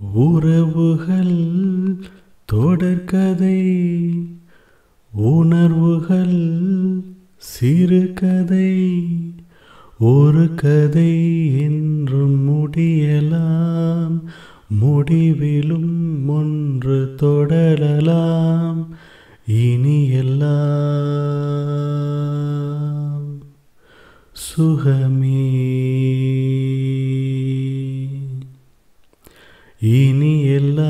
உறவுகள் தொடர்கதை உணர்வுகள் சிறுகதை ஒரு கதை என்றும் முடியலாம் முடிவிலும் ஒன்று தொடரலாம் இனியெல்லாம் சுகமே. இனி எல்லாம்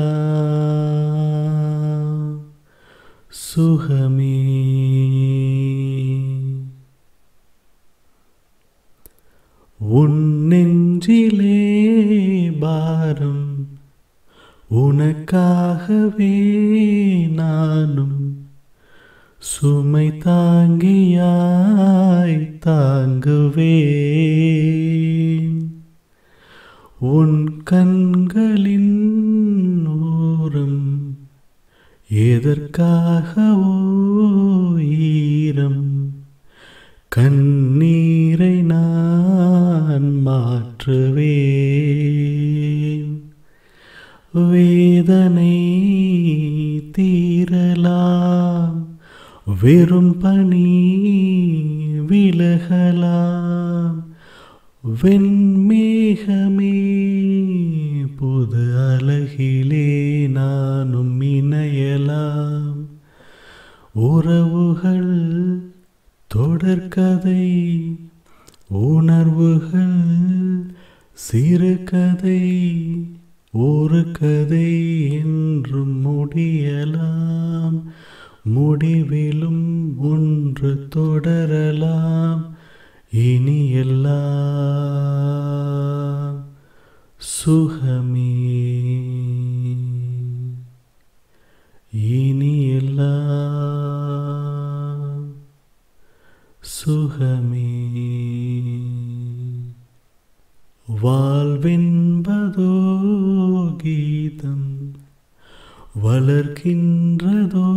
சுகமே. உன் நெஞ்சிலே பாரம் உனக்காகவே நானும் சுமை தாங்கியாய் தாங்குவே உன் கண்களின் ஓரம் எதற்காகவோ ஈரம்? கண்ணீரை நான் மாற்றுவேன். வேதனை தீரலாம். வெறும் பணி விலகலாம். வெண்மேக நானும் இணையலாம். உறவுகள் தொடர்கதை உணர்வுகள் சிறுகதை ஒரு கதை என்றும் முடியலாம். முடிவிலும் ஒன்று தொடரலாம். இனி எல்லாம் சுகமே. சுகமே வாழ்வென்பதோ கீதம் வளர்க்கின்றதோ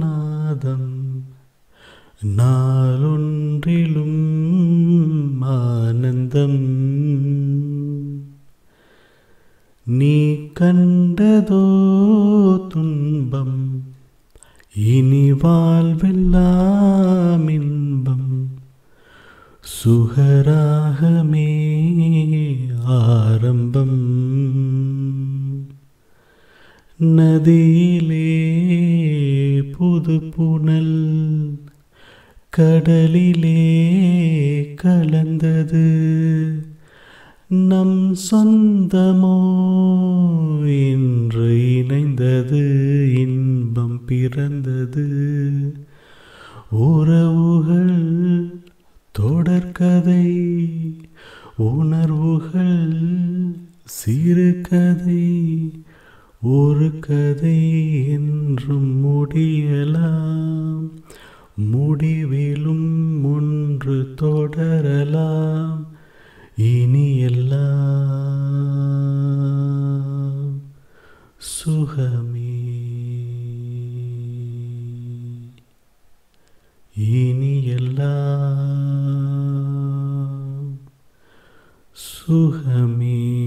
நாதம் நாளொன்றிலும் ஆனந்தம் நீ கண்டதோ துன்பம் இனி வாழ்வெல்லாம் சுகராகமே ஆரம்பம். நதியிலே புது புனல் கடலிலே கலந்தது. நம் சொந்தமோ இன்று இணைந்தது இன்பம் பிறந்தது. உறவுகள் தொடர்கதை உணர்வுகள் சிறுகதை ஒரு கதை என்றும் முடியலாம். முடிவிலும் ஒன்று தொடரலாம். இனி எல்லாம் சுகமே. இனி எல்லாம் सुहमी